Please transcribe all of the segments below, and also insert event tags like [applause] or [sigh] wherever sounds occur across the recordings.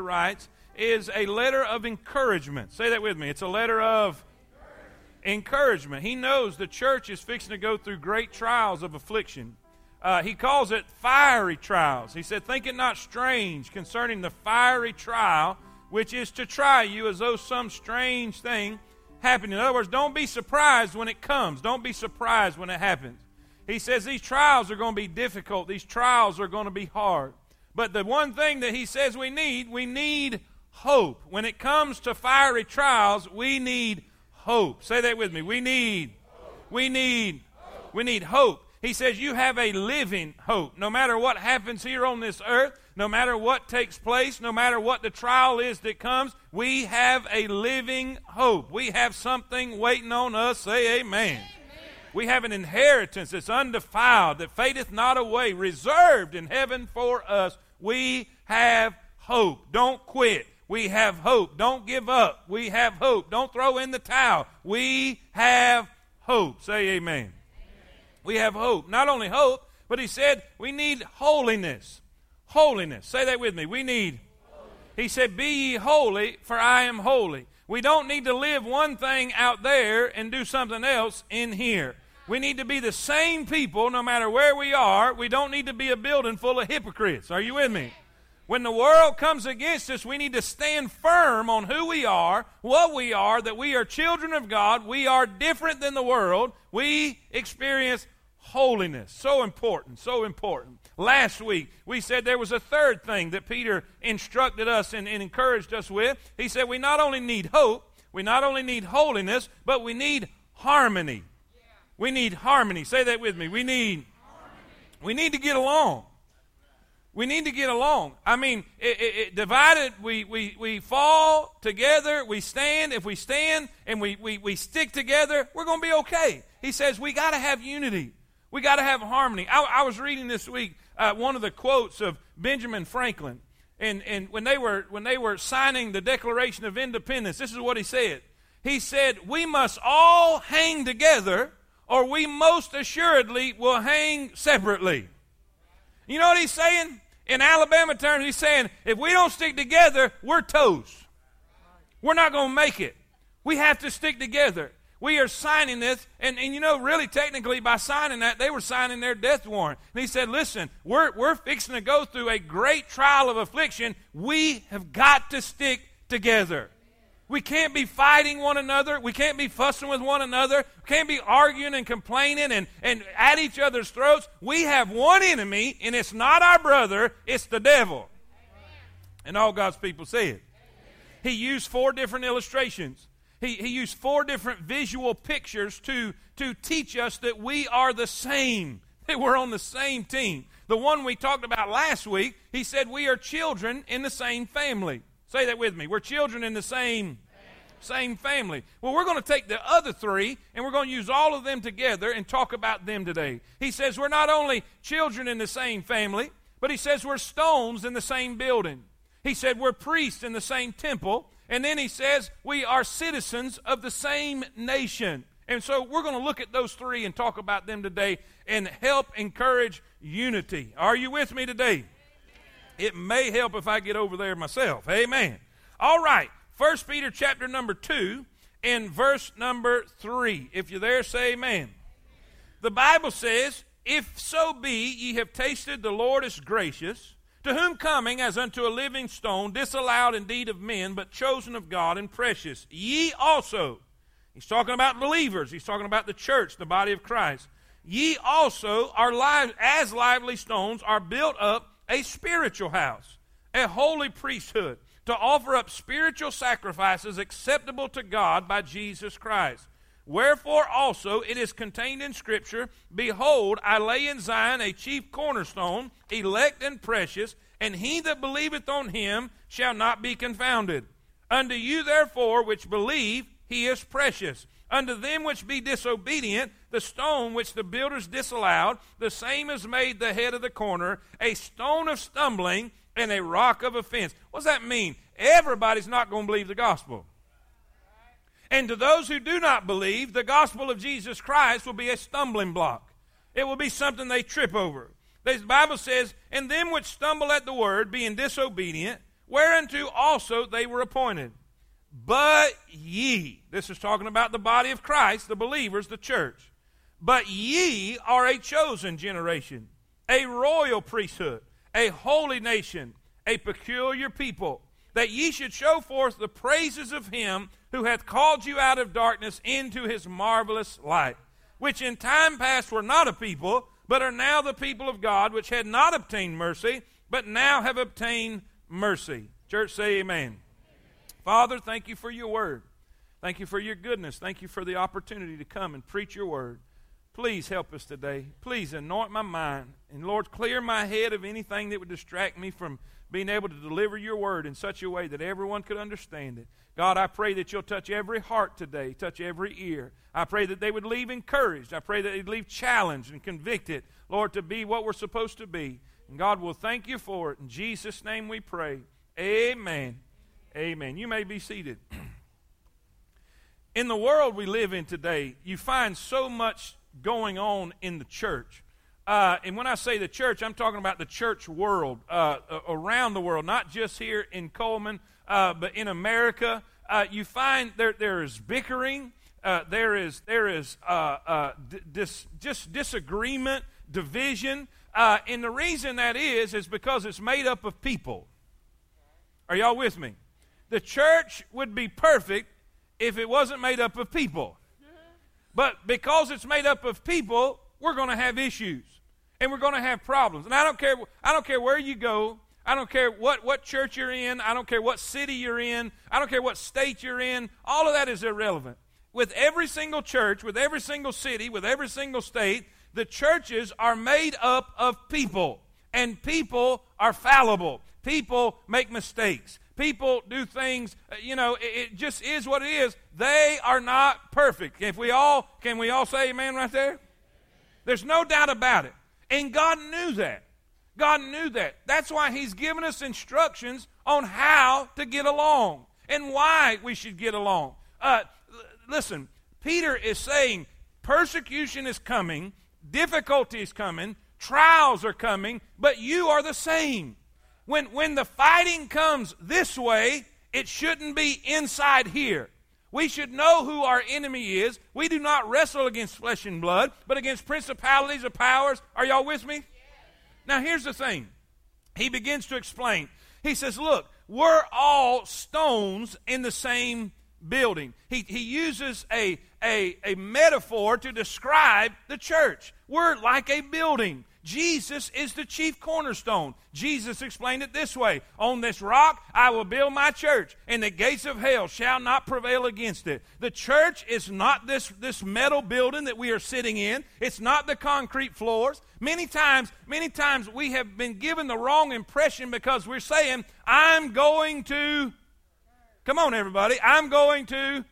Peter writes is a letter of encouragement. Say that with me. It's a letter of encouragement. He knows the church is fixing to go through great trials of affliction. Uh, he calls it fiery trials. He said, Think it not strange concerning the fiery trial, which is to try you as though some strange thing happened. In other words, don't be surprised when it comes. Don't be surprised when it happens. He says these trials are going to be difficult, these trials are going to be hard. But the one thing that he says we need, we need hope. When it comes to fiery trials, we need hope. Say that with me. We need, we need, we need hope. He says you have a living hope. No matter what happens here on this earth, no matter what takes place, no matter what the trial is that comes, we have a living hope. We have something waiting on us. Say amen. amen. We have an inheritance that's undefiled, that fadeth not away, reserved in heaven for us. We have hope. Don't quit. We have hope. Don't give up. We have hope. Don't throw in the towel. We have hope. Say amen. amen. We have hope. Not only hope, but he said we need holiness. Holiness. Say that with me. We need. He said, Be ye holy, for I am holy. We don't need to live one thing out there and do something else in here. We need to be the same people no matter where we are. We don't need to be a building full of hypocrites. Are you with me? When the world comes against us, we need to stand firm on who we are, what we are, that we are children of God. We are different than the world. We experience holiness. So important, so important. Last week, we said there was a third thing that Peter instructed us and, and encouraged us with. He said we not only need hope, we not only need holiness, but we need harmony. We need harmony. Say that with me. We need we need to get along. We need to get along. I mean, it, it, it, divided, we, we, we fall together, we stand. If we stand and we, we, we stick together, we're going to be okay. He says we got to have unity. We got to have harmony. I, I, was reading this week uh, one of the quotes of Benjamin Franklin. And, and when, they were, when they were signing the Declaration of Independence, this is what he said. He said, We must all hang together, or we most assuredly will hang separately. You know what he's saying? In Alabama terms, he's saying, if we don't stick together, we're toast. We're not going to make it. We have to stick together. We are signing this, and, and you know, really technically, by signing that, they were signing their death warrant. And he said, Listen, we're, we're fixing to go through a great trial of affliction. We have got to stick together. We can't be fighting one another. We can't be fussing with one another. We can't be arguing and complaining and, and at each other's throats. We have one enemy, and it's not our brother, it's the devil. And all God's people say it. He used four different illustrations. He, he used four different visual pictures to, to teach us that we are the same, [laughs] that we're on the same team. The one we talked about last week, he said we are children in the same family. Say that with me. We're children in the same same family. Well, we're going to take the other three and we're going to use all of them together and talk about them today. He says we're not only children in the same family, but he says we're stones in the same building. He said we're priests in the same temple. And then he says we are citizens of the same nation. And so we're going to look at those three and talk about them today and help encourage unity. Are you with me today? It may help if I get over there myself. Amen. All right. First Peter chapter number 2 and verse number 3. If you're there, say amen. The Bible says, If so be ye have tasted the Lord is gracious, to whom coming as unto a living stone, disallowed indeed of men, but chosen of God and precious, ye also. He's talking about believers. He's talking about the church, the body of Christ. Ye also are live, as lively stones, are built up a spiritual house, a holy priesthood, to offer up spiritual sacrifices acceptable to God by Jesus Christ. Wherefore also it is contained in Scripture Behold, I lay in Zion a chief cornerstone, elect and precious, and he that believeth on him shall not be confounded. Unto you, therefore, which believe, he is precious. Unto them which be disobedient, the stone which the builders disallowed, the same is made the head of the corner, a stone of stumbling and a rock of offense. What does that mean? Everybody's not going to believe the gospel. And to those who do not believe, the gospel of Jesus Christ will be a stumbling block. It will be something they trip over. The Bible says, And them which stumble at the word, being disobedient, whereunto also they were appointed. But ye, this is talking about the body of Christ, the believers, the church. But ye are a chosen generation, a royal priesthood, a holy nation, a peculiar people, that ye should show forth the praises of him who hath called you out of darkness into his marvelous light, which in time past were not a people, but are now the people of God, which had not obtained mercy, but now have obtained mercy. Church, say amen. Father, thank you for your word. Thank you for your goodness. Thank you for the opportunity to come and preach your word. Please help us today. Please anoint my mind. And Lord, clear my head of anything that would distract me from being able to deliver your word in such a way that everyone could understand it. God, I pray that you'll touch every heart today, touch every ear. I pray that they would leave encouraged. I pray that they'd leave challenged and convicted, Lord, to be what we're supposed to be. And God will thank you for it. In Jesus' name we pray. Amen. Amen. You may be seated. In the world we live in today, you find so much going on in the church. Uh, and when I say the church, I'm talking about the church world uh, around the world, not just here in Cullman, uh, but in America. Uh, you find there, there is bickering, uh, there is, there is uh, dis, just disagreement, division. and the reason that is, is because it's made up of people. Are y'all with me? The church would be perfect if it wasn't made up of people. But because it's made up of people, we're going to have issues and we're going to have problems. And I don't care I don't care where you go. I don't care what, what church you're in. I don't care what city you're in. I don't care what state you're in. All of that is irrelevant. With every single church, with every single city, with every single state, the churches are made up of people. And people are fallible. People make mistakes. People do things, uh, you know, it, it just is what it is. They are not perfect. If we all, can we all say amen right there? There's no doubt about it. And God knew that. God knew that. That's why He's given us instructions on how to get along and why we should get along. Uh, listen, Peter is saying persecution is coming, difficulty is coming, trials are coming, but you are the same. When, when the fighting comes this way, it shouldn't be inside here. We should know who our enemy is. We do not wrestle against flesh and blood, but against principalities or powers. Are y'all with me? Now, here's the thing. He begins to explain. He says, Look, we're all stones in the same building. He, he uses a, a, a metaphor to describe the church. We're like a building. Jesus is the chief cornerstone. Jesus explained it this way On this rock I will build my church, and the gates of hell shall not prevail against it. The church is not this, this metal building that we are sitting in, it's not the concrete floors. Many times, many times we have been given the wrong impression because we're saying, I'm going to. Come on, everybody. I'm going to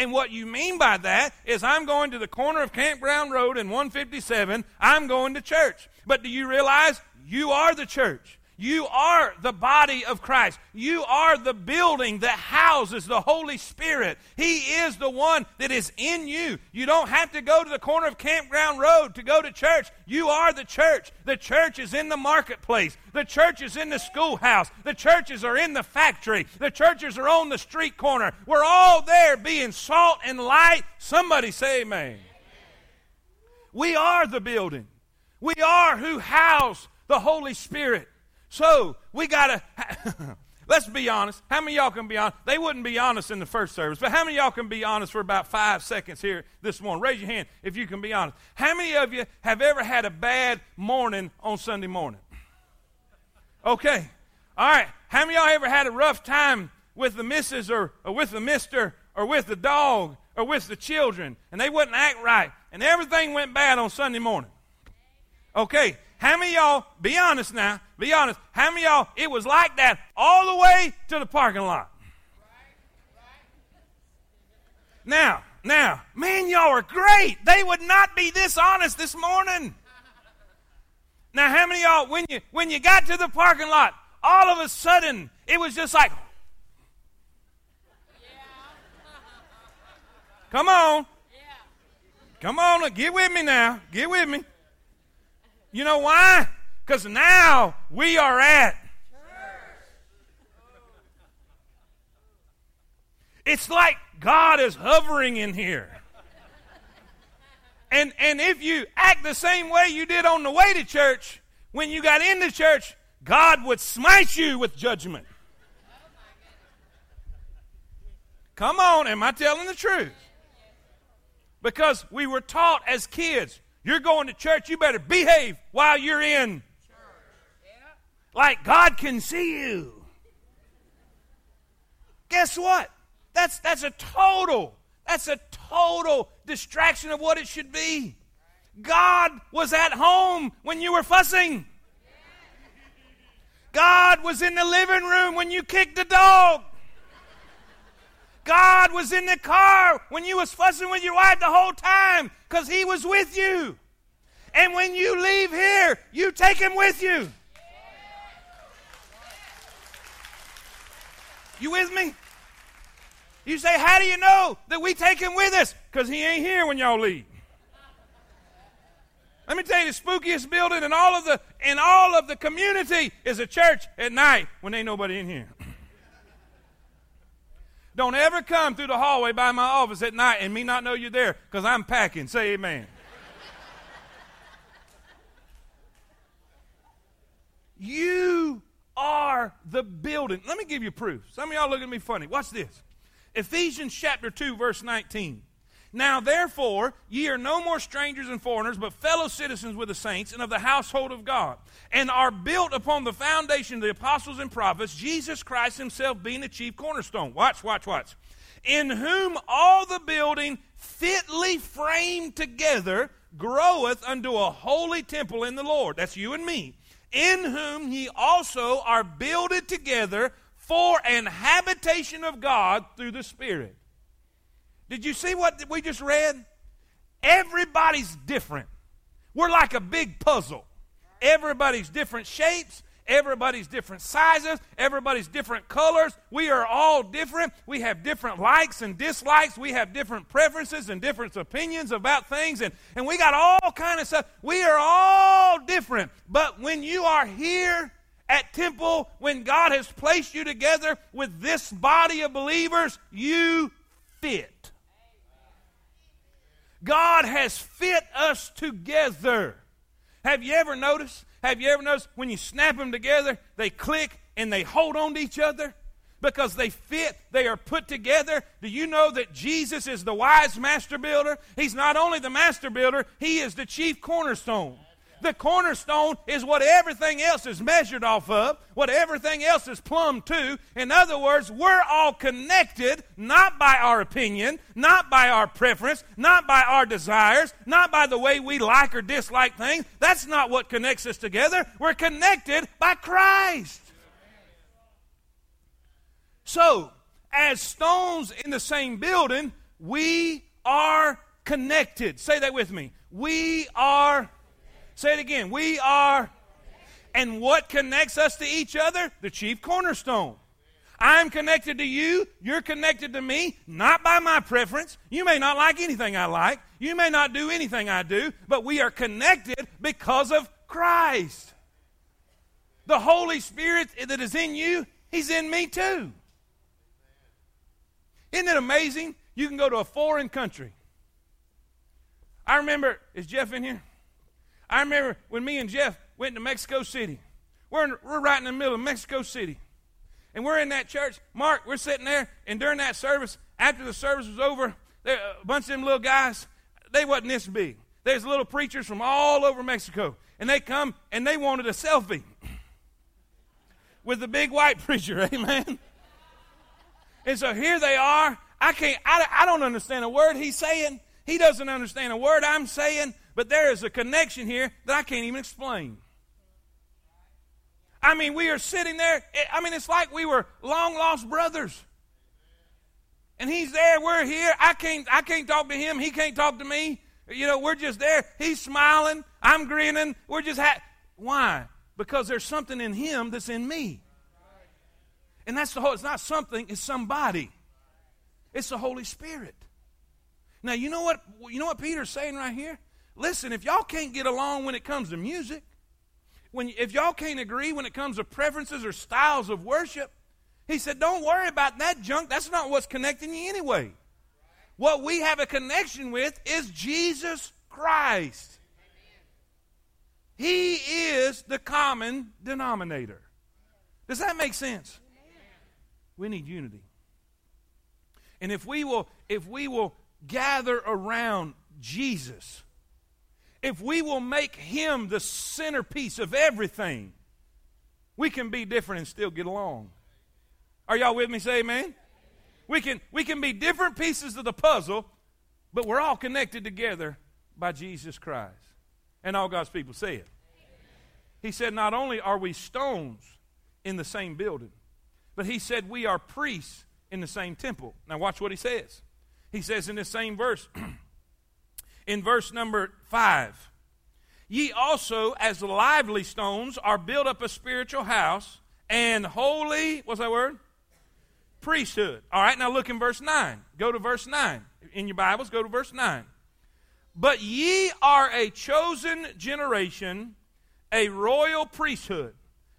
and what you mean by that is I'm going to the corner of Campground Road and 157. I'm going to church. But do you realize you are the church? You are the body of Christ. You are the building that houses the Holy Spirit. He is the one that is in you. You don't have to go to the corner of Campground Road to go to church. You are the church. The church is in the marketplace. The church is in the schoolhouse. The churches are in the factory. The churches are on the street corner. We're all there being salt and light. Somebody say amen. We are the building. We are who house the Holy Spirit. So we got to, [laughs] let's be honest. How many y'all can be honest? They wouldn't be honest in the first service, but how many y'all can be honest for about five seconds here this morning? Raise your hand if you can be honest. How many of you have ever had a bad morning on Sunday morning? Okay. All right. How many y'all ever had a rough time with the missus or, or with the mister or with the dog or with the children and they wouldn't act right and everything went bad on Sunday morning? Okay. How many y'all, be honest now, be honest, how many y'all, it was like that all the way to the parking lot? Now, now, man, y'all are great. They would not be this honest this morning. Now, how many y'all, when you when you got to the parking lot, all of a sudden it was just like, come on, come on, get with me now, get with me. You know why? Because now we are at. It's like God is hovering in here. And, and if you act the same way you did on the way to church, when you got into church, God would smite you with judgment. Come on, am I telling the truth? Because we were taught as kids, you're going to church, you better behave while you're in. Like God can see you. Guess what? That's, that's a total, that's a total distraction of what it should be. God was at home when you were fussing. God was in the living room when you kicked the dog. God was in the car when you was fussing with your wife the whole time because he was with you. And when you leave here, you take him with you. You with me? You say, How do you know that we take him with us? Because he ain't here when y'all leave. Let me tell you, the spookiest building in all of the in all of the community is a church at night when ain't nobody in here. Don't ever come through the hallway by my office at night and me not know you're there because I'm packing. Say amen. you are the building. Let me give you proof. Some of y'all look at me funny. Watch this. Ephesians chapter 2, verse 19. Now, therefore, ye are no more strangers and foreigners, but fellow citizens with the saints and of the household of God, and are built upon the foundation of the apostles and prophets, Jesus Christ himself being the chief cornerstone. Watch, watch, watch. In whom all the building fitly framed together groweth unto a holy temple in the Lord. That's you and me. In whom ye also are builded together for an habitation of God through the Spirit. Did you see what we just read? Everybody's different. We're like a big puzzle. Everybody's different shapes, everybody's different sizes, everybody's different colors. We are all different. We have different likes and dislikes. We have different preferences and different opinions about things and, and we got all kind of stuff. We are all different. But when you are here at Temple, when God has placed you together with this body of believers, you fit. God has fit us together. Have you ever noticed? Have you ever noticed when you snap them together, they click and they hold on to each other? Because they fit, they are put together. Do you know that Jesus is the wise master builder? He's not only the master builder, he is the chief cornerstone. The cornerstone is what everything else is measured off of, what everything else is plumbed to. In other words, we're all connected not by our opinion, not by our preference, not by our desires, not by the way we like or dislike things. That's not what connects us together. We're connected by Christ. So, as stones in the same building, we are connected. Say that with me. We are Say it again. We are. And what connects us to each other? The chief cornerstone. I'm connected to you. You're connected to me, not by my preference. You may not like anything I like. You may not do anything I do, but we are connected because of Christ. The Holy Spirit that is in you, He's in me too. Isn't it amazing? You can go to a foreign country. I remember, is Jeff in here? I remember when me and Jeff went to Mexico City. We're, in, we're right in the middle of Mexico City. And we're in that church. Mark, we're sitting there, and during that service, after the service was over, there, a bunch of them little guys, they wasn't this big. There's little preachers from all over Mexico. And they come and they wanted a selfie [laughs] with the big white [laughs] preacher, amen. And so here they are. I can't, I, I don't understand a word he's saying. He doesn't understand a word I'm saying. But there is a connection here that I can't even explain. I mean, we are sitting there. I mean, it's like we were long lost brothers. And he's there, we're here. I can't I can't talk to him, he can't talk to me. You know, we're just there. He's smiling, I'm grinning. We're just ha- why? Because there's something in him that's in me. And that's the whole it's not something, it's somebody. It's the Holy Spirit. Now, you know what you know what Peter's saying right here? Listen, if y'all can't get along when it comes to music, when, if y'all can't agree when it comes to preferences or styles of worship, He said, Don't worry about that junk. That's not what's connecting you anyway. What we have a connection with is Jesus Christ. He is the common denominator. Does that make sense? We need unity. And if we will if we will gather around Jesus, if we will make him the centerpiece of everything, we can be different and still get along. Are y'all with me? Say amen. We can, we can be different pieces of the puzzle, but we're all connected together by Jesus Christ. And all God's people say it. He said, Not only are we stones in the same building, but he said we are priests in the same temple. Now, watch what he says. He says in this same verse, [clears throat] in verse number 5, Ye also, as lively stones, are built up a spiritual house and holy, what's that word? Priesthood. All right, now look in verse 9. Go to verse 9. In your Bibles, go to verse 9. But ye are a chosen generation, a royal priesthood,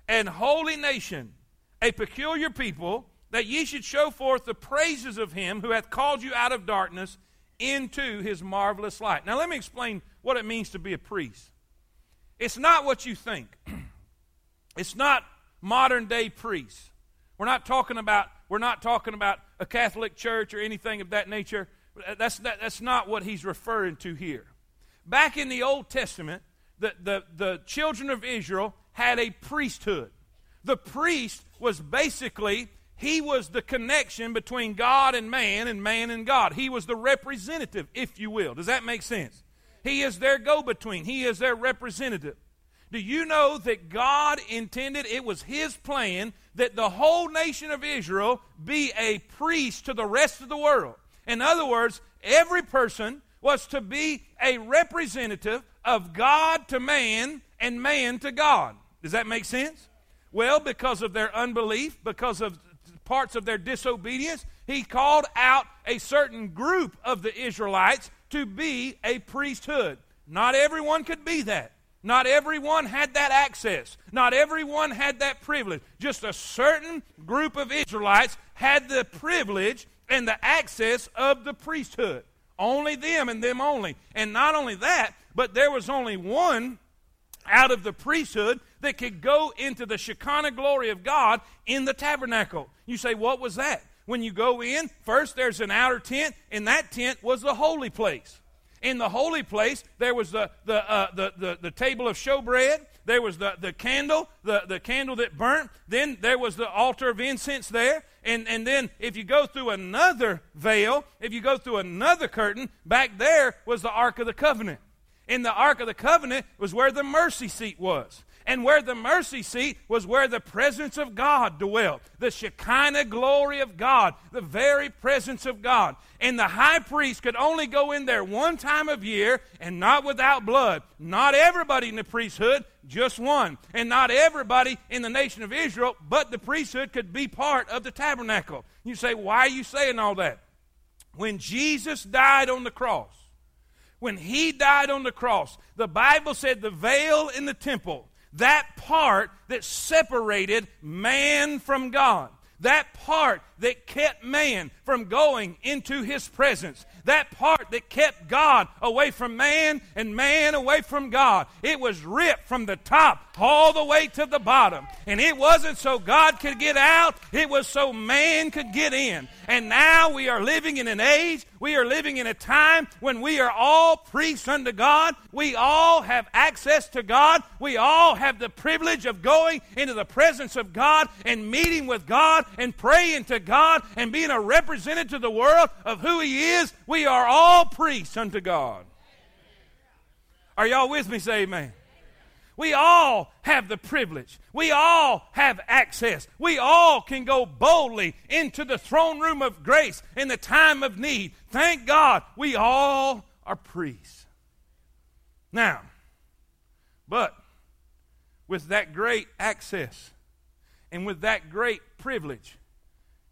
and holy nation, a peculiar people, that ye should show forth the praises of him who hath called you out of darkness into his marvelous light. Now, let me explain what it means to be a priest. It's not what you think, [clears throat] it's not modern day priests. We're not talking about we're not talking about a Catholic church or anything of that nature. That's, that, that's not what he's referring to here. Back in the Old Testament, the, the, the children of Israel had a priesthood. The priest was basically he was the connection between God and man and man and God. He was the representative, if you will. Does that make sense? He is their go between, He is their representative. Do you know that God intended, it was His plan, that the whole nation of Israel be a priest to the rest of the world? In other words, every person was to be a representative of God to man and man to God. Does that make sense? Well, because of their unbelief, because of parts of their disobedience, he called out a certain group of the Israelites to be a priesthood. Not everyone could be that. Not everyone had that access. Not everyone had that privilege. Just a certain group of Israelites had the privilege and the access of the priesthood. Only them and them only. And not only that, but there was only one out of the priesthood that could go into the Shekinah glory of God in the tabernacle. You say, what was that? When you go in, first there's an outer tent, and that tent was the holy place. In the holy place, there was the, the, uh, the, the, the, table of showbread, there was the, the candle, the, the candle that burnt, then there was the altar of incense there, and, and then if you go through another veil, if you go through another curtain, back there was the Ark of the Covenant. In the Ark of the Covenant was where the mercy seat was. And where the mercy seat was where the presence of God dwelt. The Shekinah glory of God, the very presence of God. And the high priest could only go in there one time of year and not without blood. Not everybody in the priesthood, just one. And not everybody in the nation of Israel, but the priesthood could be part of the tabernacle. You say, why are you saying all that? When Jesus died on the cross, when he died on the cross, the Bible said the veil in the temple, that part that separated man from God, that part that kept man from going into his presence, that part that kept God away from man and man away from God. It was ripped from the top all the way to the bottom. And it wasn't so God could get out, it was so man could get in. And now we are living in an age, we are living in a time when we are all priests unto God. We all have access to God. We all have the privilege of going into the presence of God and meeting with God and praying to God and being a representative to the world of who He is. We are all priests unto God. Are y'all with me? Say amen. We all have the privilege. We all have access. We all can go boldly into the throne room of grace in the time of need. Thank God we all are priests. Now, but with that great access and with that great privilege,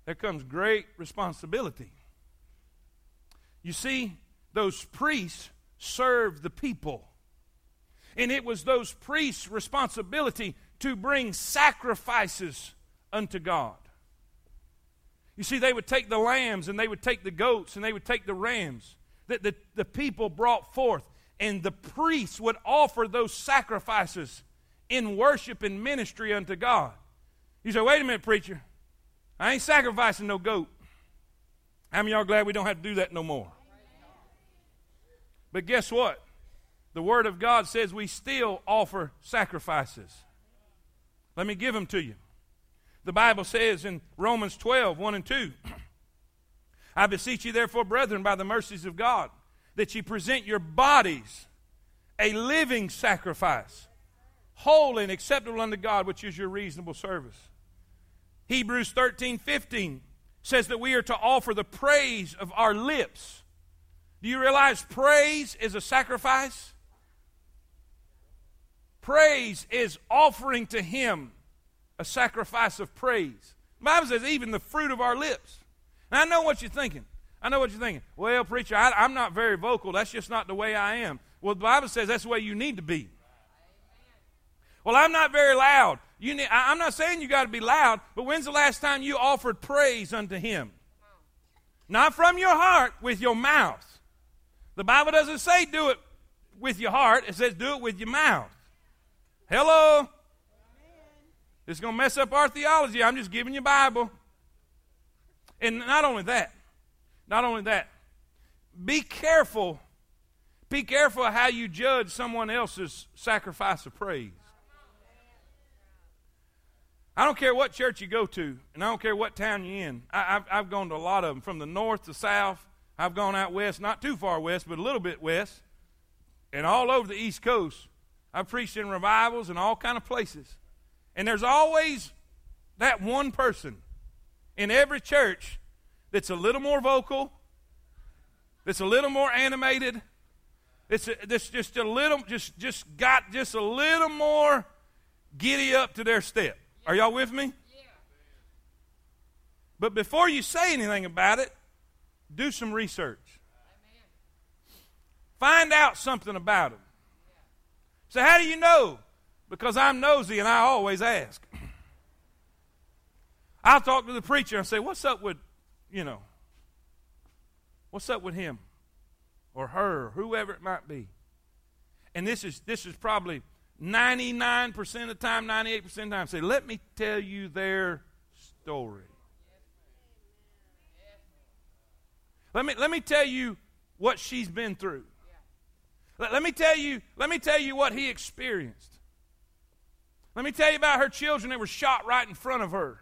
there comes great responsibility. You see, those priests serve the people. And it was those priests' responsibility to bring sacrifices unto God. You see, they would take the lambs and they would take the goats and they would take the rams that the, the people brought forth, and the priests would offer those sacrifices in worship and ministry unto God. You say, wait a minute, preacher. I ain't sacrificing no goat. How many y'all glad we don't have to do that no more? But guess what? The Word of God says we still offer sacrifices. Let me give them to you. The Bible says in Romans 12, 1 and 2, I beseech you, therefore, brethren, by the mercies of God, that ye present your bodies a living sacrifice, holy and acceptable unto God, which is your reasonable service. Hebrews 13, 15 says that we are to offer the praise of our lips. Do you realize praise is a sacrifice? Praise is offering to Him a sacrifice of praise. The Bible says, even the fruit of our lips. I know what you're thinking. I know what you're thinking. Well, preacher, I, I'm not very vocal. That's just not the way I am. Well, the Bible says that's the way you need to be. Well, I'm not very loud. You need, I, I'm not saying you got to be loud, but when's the last time you offered praise unto Him? Not from your heart, with your mouth. The Bible doesn't say do it with your heart, it says do it with your mouth. Hello? It's going to mess up our theology. I'm just giving you Bible. And not only that, not only that, be careful. Be careful how you judge someone else's sacrifice of praise. I don't care what church you go to, and I don't care what town you're in. I, have I've gone to a lot of them, from the north to south. I've gone out west, not too far west, but a little bit west, and all over the East Coast. I've preached in revivals and all kind of places. And there's always that one person in every church that's a little more vocal, that's a little more animated, that's, a, that's just a little, just, just got just a little more giddy up to their step. Are y'all with me? But before you say anything about it, do some research. Find out something about them. So, how do you know? Because I'm nosy and I always ask. I'll talk to the preacher and say, What's up with, you know, what's up with him or her whoever it might be? And this is this is probably 99% of the time, 98% of the time, say, Let me tell you their story. Let me, let me tell you what she's been through. Let, let, me tell you, let me tell you what he experienced. Let me tell you about her children that were shot right in front of her.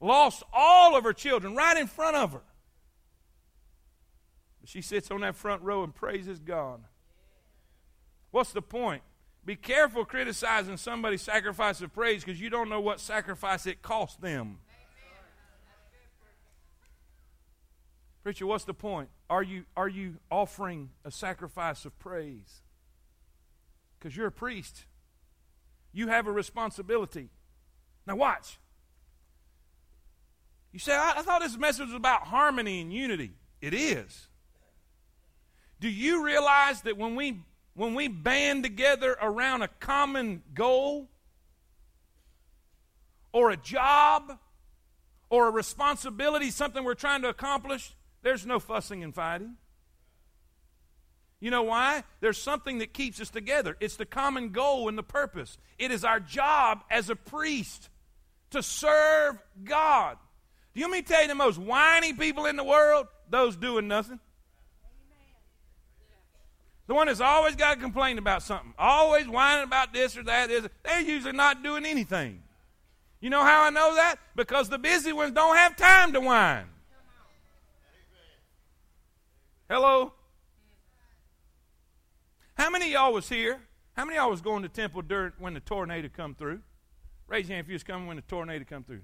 Lost all of her children right in front of her. But she sits on that front row and praises God. What's the point? Be careful criticizing somebody's sacrifice of praise because you don't know what sacrifice it cost them. Preacher, what's the point? Are you, are you offering a sacrifice of praise? Because you're a priest. You have a responsibility. Now, watch. You say, I, I thought this message was about harmony and unity. It is. Do you realize that when we when we band together around a common goal or a job or a responsibility, something we're trying to accomplish, there's no fussing and fighting. You know why? There's something that keeps us together. It's the common goal and the purpose. It is our job as a priest to serve God. Do you mean to tell you the most whiny people in the world? Those doing nothing. The one that's always got to complain about something, always whining about this or that, is they're usually not doing anything. You know how I know that? Because the busy ones don't have time to whine. Hello? How many y'all was here? How many y'all was going to temple during when the tornado come through? Raise your hand if you was coming when the tornado come through.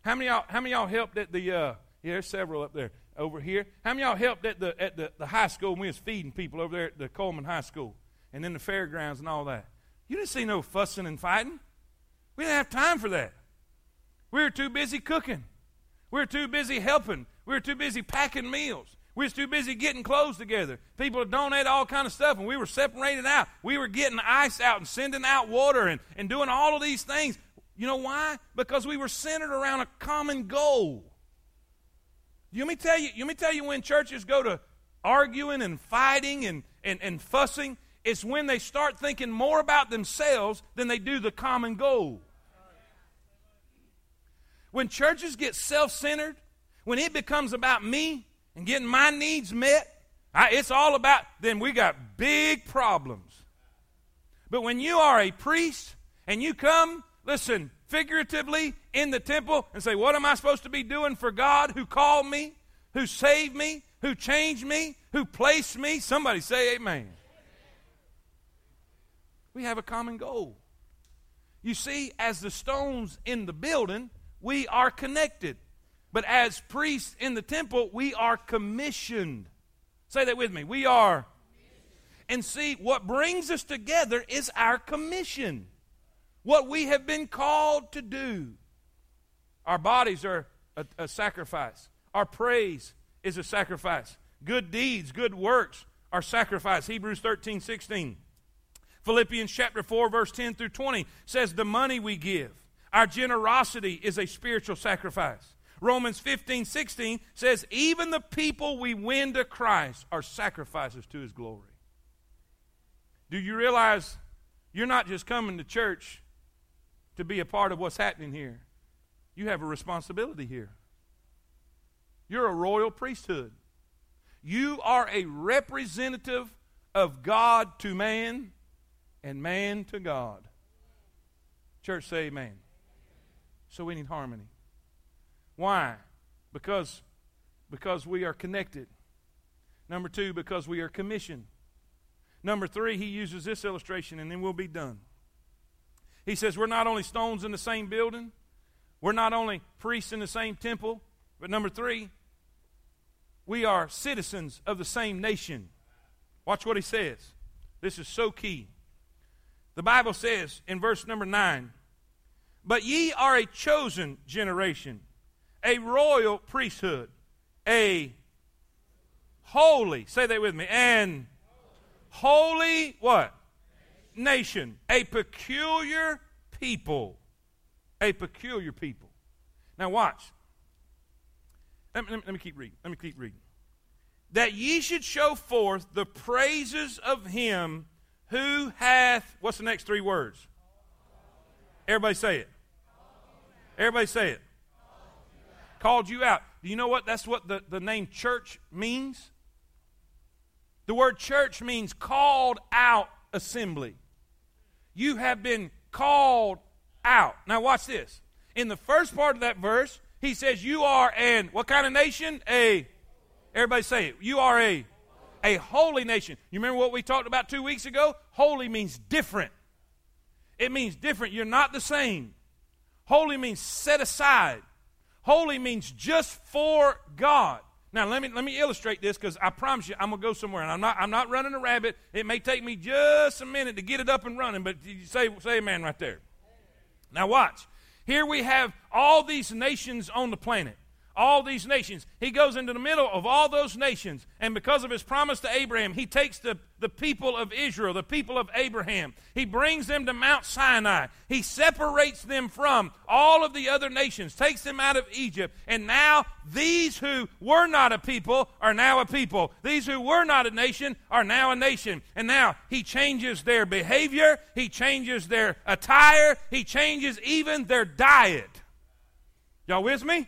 How many y'all, how many y'all helped at the uh, yeah, there's several up there over here. How many y'all helped at the at the, the high school when we was feeding people over there at the Cullman High School and then the fairgrounds and all that? You didn't see no fussing and fighting. We didn't have time for that. We were too busy cooking. We were too busy helping. We were too busy packing meals. We was too busy getting clothes together. People had donated all kind of stuff, and we were separating out. We were getting ice out and sending out water and, and doing all of these things. You know why? Because we were centered around a common goal. You me tell you, you me tell you when churches go to arguing and fighting and, and, and fussing, it's when they start thinking more about themselves than they do the common goal. When churches get self centered, when it becomes about me and getting my needs met, I, it's all about, then we got big problems. But when you are a priest and you come, listen, figuratively in the temple and say, What am I supposed to be doing for God who called me, who saved me, who changed me, who placed me? Somebody say, Amen. We have a common goal. You see, as the stones in the building, we are connected. But as priests in the temple, we are commissioned. Say that with me. We are. And see, what brings us together is our commission. What we have been called to do. Our bodies are a, a sacrifice. Our praise is a sacrifice. Good deeds, good works are sacrifice. Hebrews 13, 16. Philippians chapter 4, verse 10 through 20 says, The money we give, our generosity is a spiritual sacrifice. Romans 15, 16 says, Even the people we win to Christ are sacrifices to his glory. Do you realize you're not just coming to church to be a part of what's happening here? You have a responsibility here. You're a royal priesthood. You are a representative of God to man and man to God. Church, say amen. So we need harmony. Why? Because, because we are connected. Number two, because we are commissioned. Number three, he uses this illustration, and then we'll be done. He says, We're not only stones in the same building, we're not only priests in the same temple, but number three, we are citizens of the same nation. Watch what he says. This is so key. The Bible says in verse number 9, But ye are a chosen generation, a royal priesthood, a holy, say that with me, and holy what? Nation. A peculiar people. A peculiar people. Now watch. Let me, let me, keep reading. Let me keep reading. That ye should show forth the praises of him who hath, what's the next three words? Everybody say it. Everybody say it. Called you out. Do you know what? That's what the, the name church means. The word church means called out assembly. You have been called out. Now, watch this. In the first part of that verse, he says, You are an, what kind of nation? A, everybody say it. You are a a holy nation. You remember what we talked about two weeks ago? Holy means different. It means different. You're not the same. Holy means set aside. Holy means just for God. Now let me let me illustrate this because I promise you I'm gonna go somewhere and I'm not I'm not running a rabbit. It may take me just a minute to get it up and running, but you say say amen right there. Now watch. Here we have all these nations on the planet all these nations. He goes into the middle of all those nations, and because of his promise to Abraham, he takes the, the people of Israel, the people of Abraham, he brings them to Mount Sinai. He separates them from all of the other nations, takes them out of Egypt, and now these who were not a people are now a people. These who were not a nation are now a nation. And now he changes their behavior, he changes their attire, he changes even their diet. Y'all with me?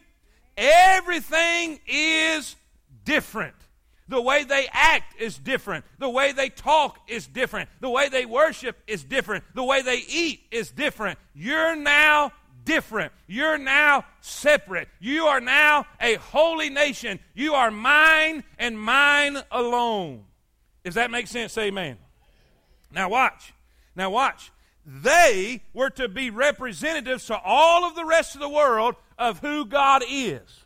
Everything is different. The way they act is different. The way they talk is different. The way they worship is different. The way they eat is different. You're now different. You're now separate. You are now a holy nation. You are mine and mine alone. If that makes sense, say amen. Now watch. Now watch. They were to be representatives to all of the rest of the world of who God is.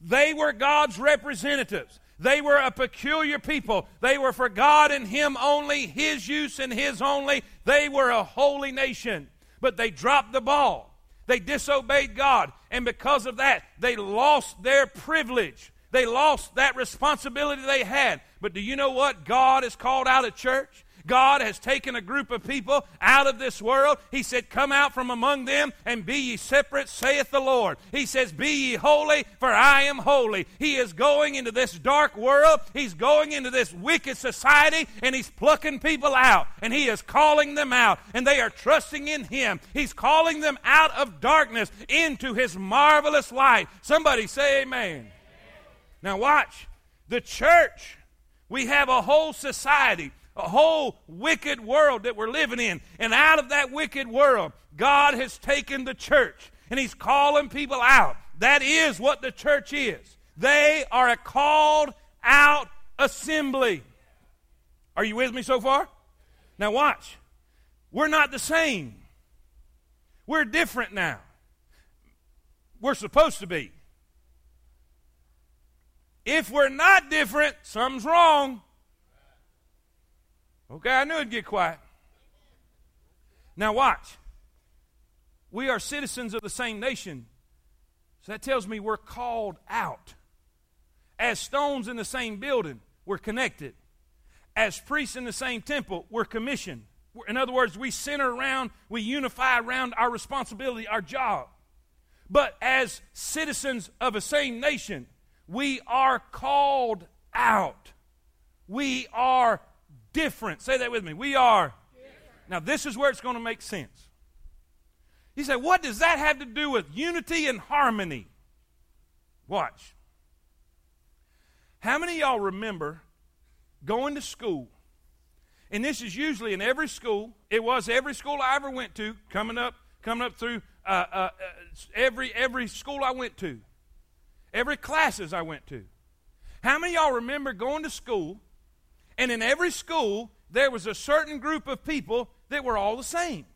They were God's representatives. They were a peculiar people. They were for God and Him only, His use and His only. They were a holy nation. But they dropped the ball. They disobeyed God. And because of that, they lost their privilege. They lost that responsibility they had. But do you know what God has called out of church? God has taken a group of people out of this world. He said, Come out from among them and be ye separate, saith the Lord. He says, Be ye holy, for I am holy. He is going into this dark world. He's going into this wicked society, and He's plucking people out, and He is calling them out, and they are trusting in Him. He's calling them out of darkness into His marvelous light. Somebody say, Amen. Now, watch. The church, we have a whole society, a whole wicked world that we're living in. And out of that wicked world, God has taken the church and He's calling people out. That is what the church is. They are a called out assembly. Are you with me so far? Now, watch. We're not the same. We're different now. We're supposed to be. If we're not different, something's wrong. Okay, I knew it'd get quiet. Now, watch. We are citizens of the same nation. So that tells me we're called out. As stones in the same building, we're connected. As priests in the same temple, we're commissioned. In other words, we center around, we unify around our responsibility, our job. But as citizens of a same nation, we are called out. We are different. Say that with me. We are. Different. Now, this is where it's going to make sense. You say, what does that have to do with unity and harmony? Watch. How many y'all remember going to school? And this is usually in every school. It was every school I ever went to, coming up, coming up through uh, uh, uh every every school I went to every classes I went to. How many y'all remember going to school and in every school there was a certain group of people that were all the same?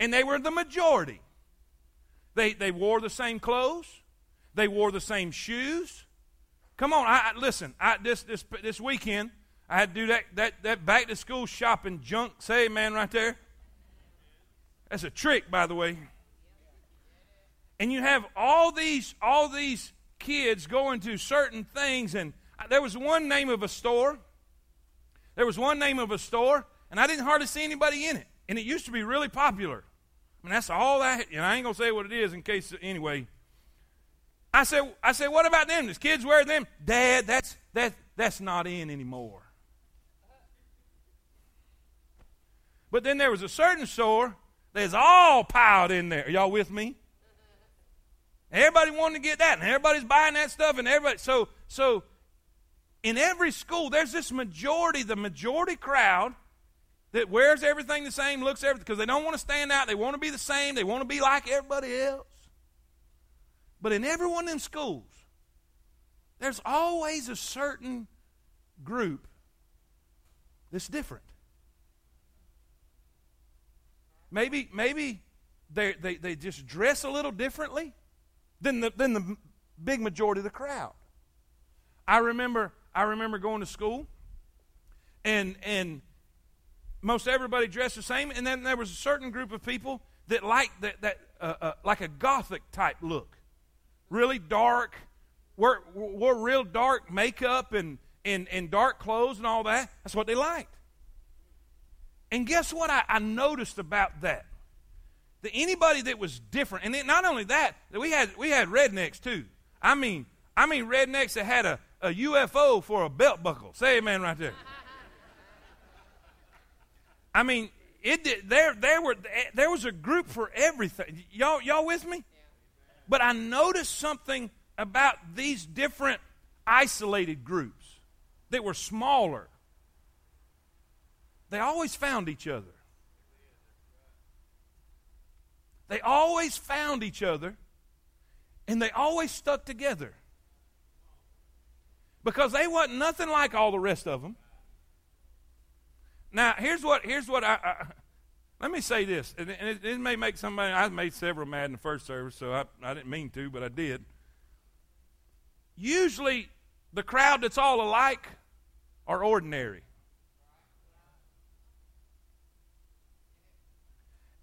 And they were the majority. They, they wore the same clothes. They wore the same shoes. Come on, I, listen. I, this, this, this weekend, I had to do that, that, that back to school shopping junk. Say, man, right there. That's a trick, by the way and you have all these all these kids going to certain things and there was one name of a store there was one name of a store and i didn't hardly see anybody in it. And it used to be really popular. I mean that's all that and i ain't gonna say what it is in case anyway. I said i said what about them? Does kids wear them? Dad that's that that's not in anymore. But then there was a certain store that's all piled in there. Are y'all with me? Everybody wanted to get that, and everybody's buying that stuff, and everybody. So, so in every school, there's this majority, the majority crowd that wears everything the same, looks everything because they don't want to stand out. They want to be the same. They want to be like everybody else. But in every one of them schools, there's always a certain group that's different. Maybe, maybe they, they, they just dress a little differently than the, than the big majority of the crowd. I remember, I remember going to school, and, and most everybody dressed the same, and then there was a certain group of people that liked that, that uh, uh, like a gothic type look, really dark, wore, wore real dark makeup and, and, and dark clothes and all that. That's what they liked. And guess what I, I noticed about that? that anybody that was different, and not only that, we had we had rednecks too. I mean, I mean rednecks that had a, a UFO for a belt buckle. Say amen right there. I mean, it there there were there was a group for everything. Y'all y'all with me? But I noticed something about these different isolated groups that were smaller. They always found each other. They always found each other and they always stuck together. Because they wasn't nothing like all the rest of them. Now, here's what here's what I, I let me say this, and it, it, may make somebody. I made several mad in the first service, so I, I didn't mean to, but I did. Usually, the crowd that's all alike are ordinary.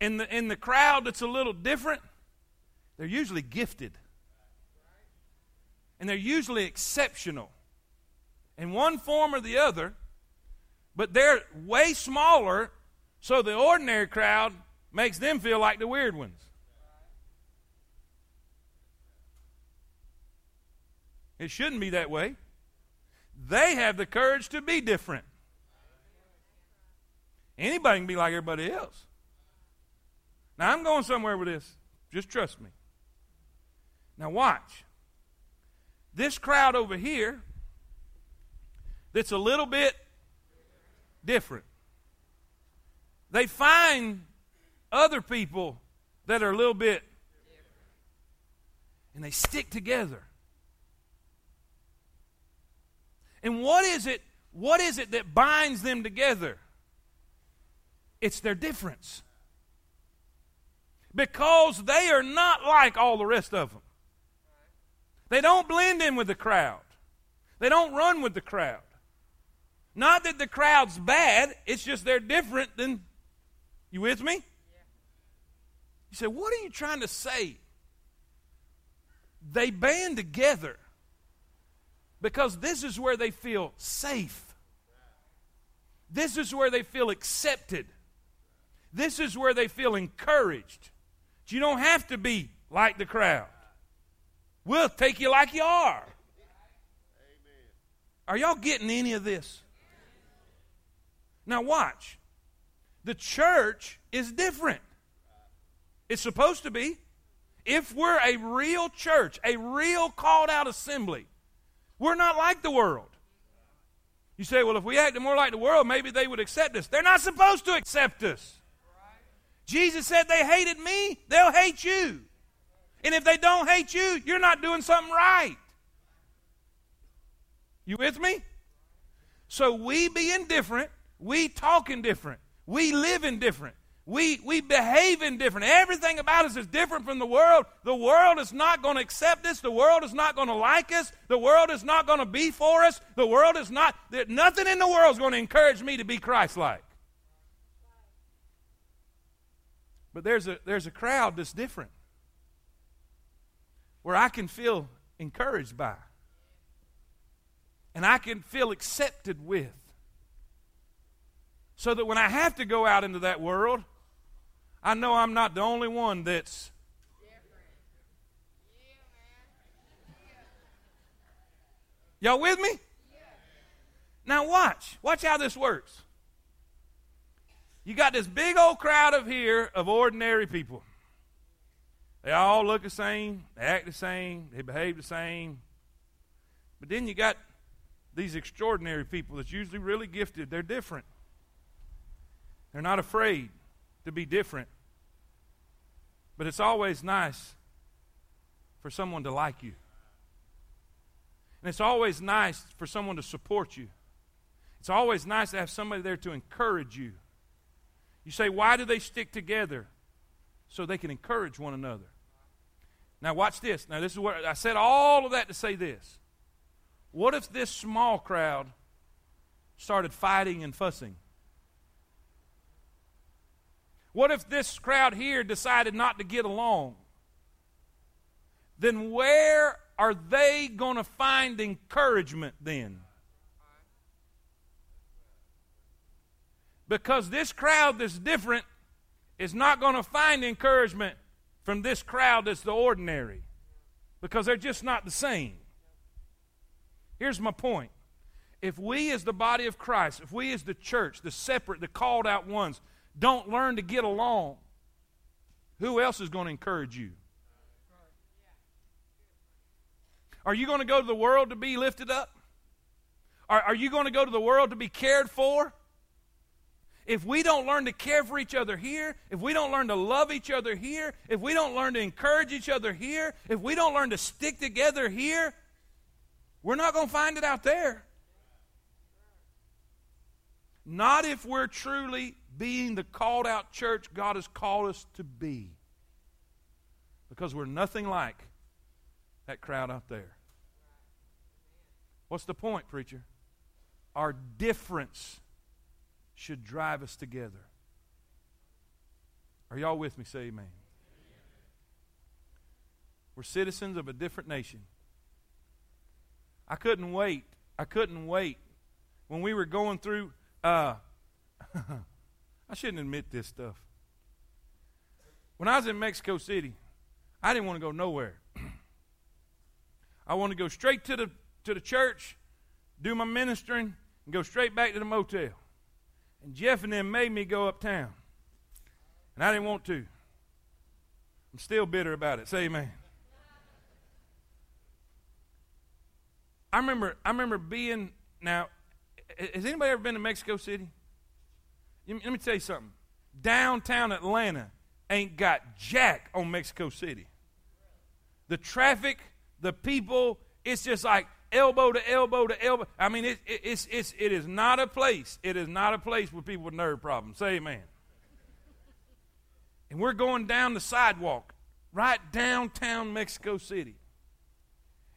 in the, in the crowd that's a little different, they're usually gifted. And they're usually exceptional. In one form or the other, but they're way smaller, so the ordinary crowd makes them feel like the weird ones. It shouldn't be that way. They have the courage to be different. Anybody can be like everybody else. Now, I'm going somewhere with this. Just trust me. Now, watch. This crowd over here that's a little bit different, they find other people that are a little bit, and they stick together. And what is it? What is it that binds them together? It's their difference. Because they are not like all the rest of them. They don't blend in with the crowd. They don't run with the crowd. Not that the crowd's bad, it's just they're different than. You with me? You say, what are you trying to say? They band together because this is where they feel safe. This is where they feel accepted. This is where they feel encouraged. You don't have to be like the crowd. We'll take you like you are. Are y'all getting any of this? Now, watch. The church is different. It's supposed to be. If we're a real church, a real called out assembly, we're not like the world. You say, well, if we acted more like the world, maybe they would accept us. They're not supposed to accept us. Jesus said, they hated me, they'll hate you. And if they don't hate you, you're not doing something right. You with me? So we being different, we talking different, we living different. We, we behave in different. Everything about us is different from the world. The world is not going to accept us. The world is not going to like us. The world is not going to be for us. The world is not, nothing in the world is going to encourage me to be Christ like. But there's a, there's a crowd that's different where I can feel encouraged by and I can feel accepted with. So that when I have to go out into that world, I know I'm not the only one that's. Y'all with me? Now, watch. Watch how this works. You got this big old crowd of here of ordinary people. They all look the same, they act the same, they behave the same. But then you got these extraordinary people that's usually really gifted. They're different. They're not afraid to be different. But it's always nice for someone to like you. And it's always nice for someone to support you. It's always nice to have somebody there to encourage you. You say, why do they stick together? So they can encourage one another. Now, watch this. Now, this is what I said all of that to say this. What if this small crowd started fighting and fussing? What if this crowd here decided not to get along? Then where are they going to find encouragement then? Because this crowd that's different is not going to find encouragement from this crowd that's the ordinary. Because they're just not the same. Here's my point. If we, as the body of Christ, if we, as the church, the separate, the called out ones, don't learn to get along, who else is going to encourage you? Are you going to go to the world to be lifted up? Are, are you going to go to the world to be cared for? If we don't learn to care for each other here, if we don't learn to love each other here, if we don't learn to encourage each other here, if we don't learn to stick together here, we're not going to find it out there. Not if we're truly being the called out church God has called us to be. Because we're nothing like that crowd out there. What's the point, preacher? Our difference should drive us together. Are y'all with me? Say amen. We're citizens of a different nation. I couldn't wait. I couldn't wait when we were going through Uh, [laughs] I shouldn't admit this stuff. When I was in Mexico City, I didn't want to go nowhere. [clears throat] I wanted to go straight to the to the church, do my ministering, and go straight back to the motel. And Jeff and them made me go uptown. And I didn't want to. I'm still bitter about it. Say amen. I remember I remember being now has anybody ever been to Mexico City? Let me tell you something. Downtown Atlanta ain't got jack on Mexico City. The traffic, the people, it's just like elbow to elbow to elbow. I mean, it, it, it's, it's, it is not a place. It is not a place with people with nerve problems. Say amen. And we're going down the sidewalk right downtown Mexico City.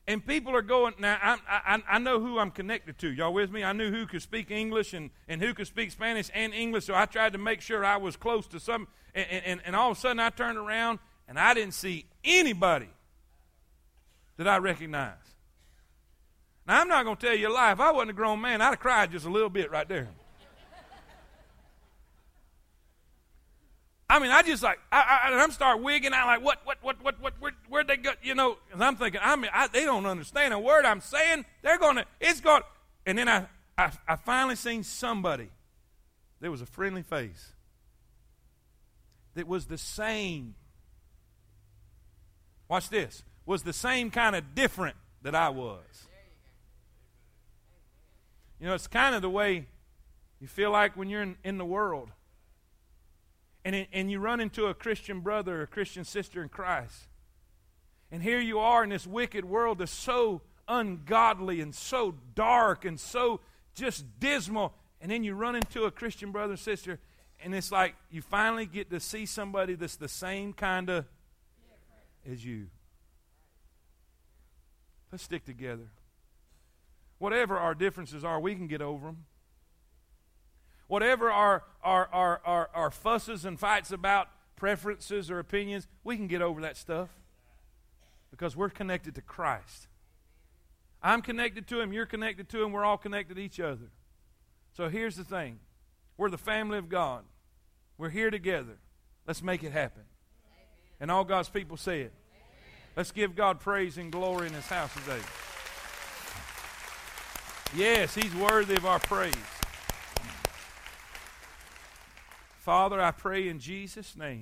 And people are going, now I, I, I know who I'm connected to. Y'all with me? I knew who could speak English and, and who could speak Spanish and English, so I tried to make sure I was close to some. And, and, and all of a sudden I turned around and I didn't see anybody that I recognized. Now, I'm not going to tell you a lie. If I wasn't a grown man, I'd have cried just a little bit right there. I mean, I just like, I, I, I'm start wigging out like, what, what, what, what, what, where, where'd they go? You know, and I'm thinking, I mean, I, they don't understand a word I'm saying. They're going to, it's going and then I, I, I finally seen somebody. There was a friendly face that was the same. Watch this. Was the same kind of different that I was. You know, it's kind of the way you feel like when you're in, in the world and, it, and you run into a Christian brother or a Christian sister in Christ. And here you are in this wicked world that's so ungodly and so dark and so just dismal. And then you run into a Christian brother and sister, and it's like you finally get to see somebody that's the same kind of as you. Let's stick together. Whatever our differences are, we can get over them. Whatever our, our, our, our, our fusses and fights about preferences or opinions, we can get over that stuff because we're connected to Christ. I'm connected to Him, you're connected to Him, we're all connected to each other. So here's the thing we're the family of God, we're here together. Let's make it happen. And all God's people say it. Let's give God praise and glory in His house today. Yes, He's worthy of our praise. Father, I pray in Jesus' name.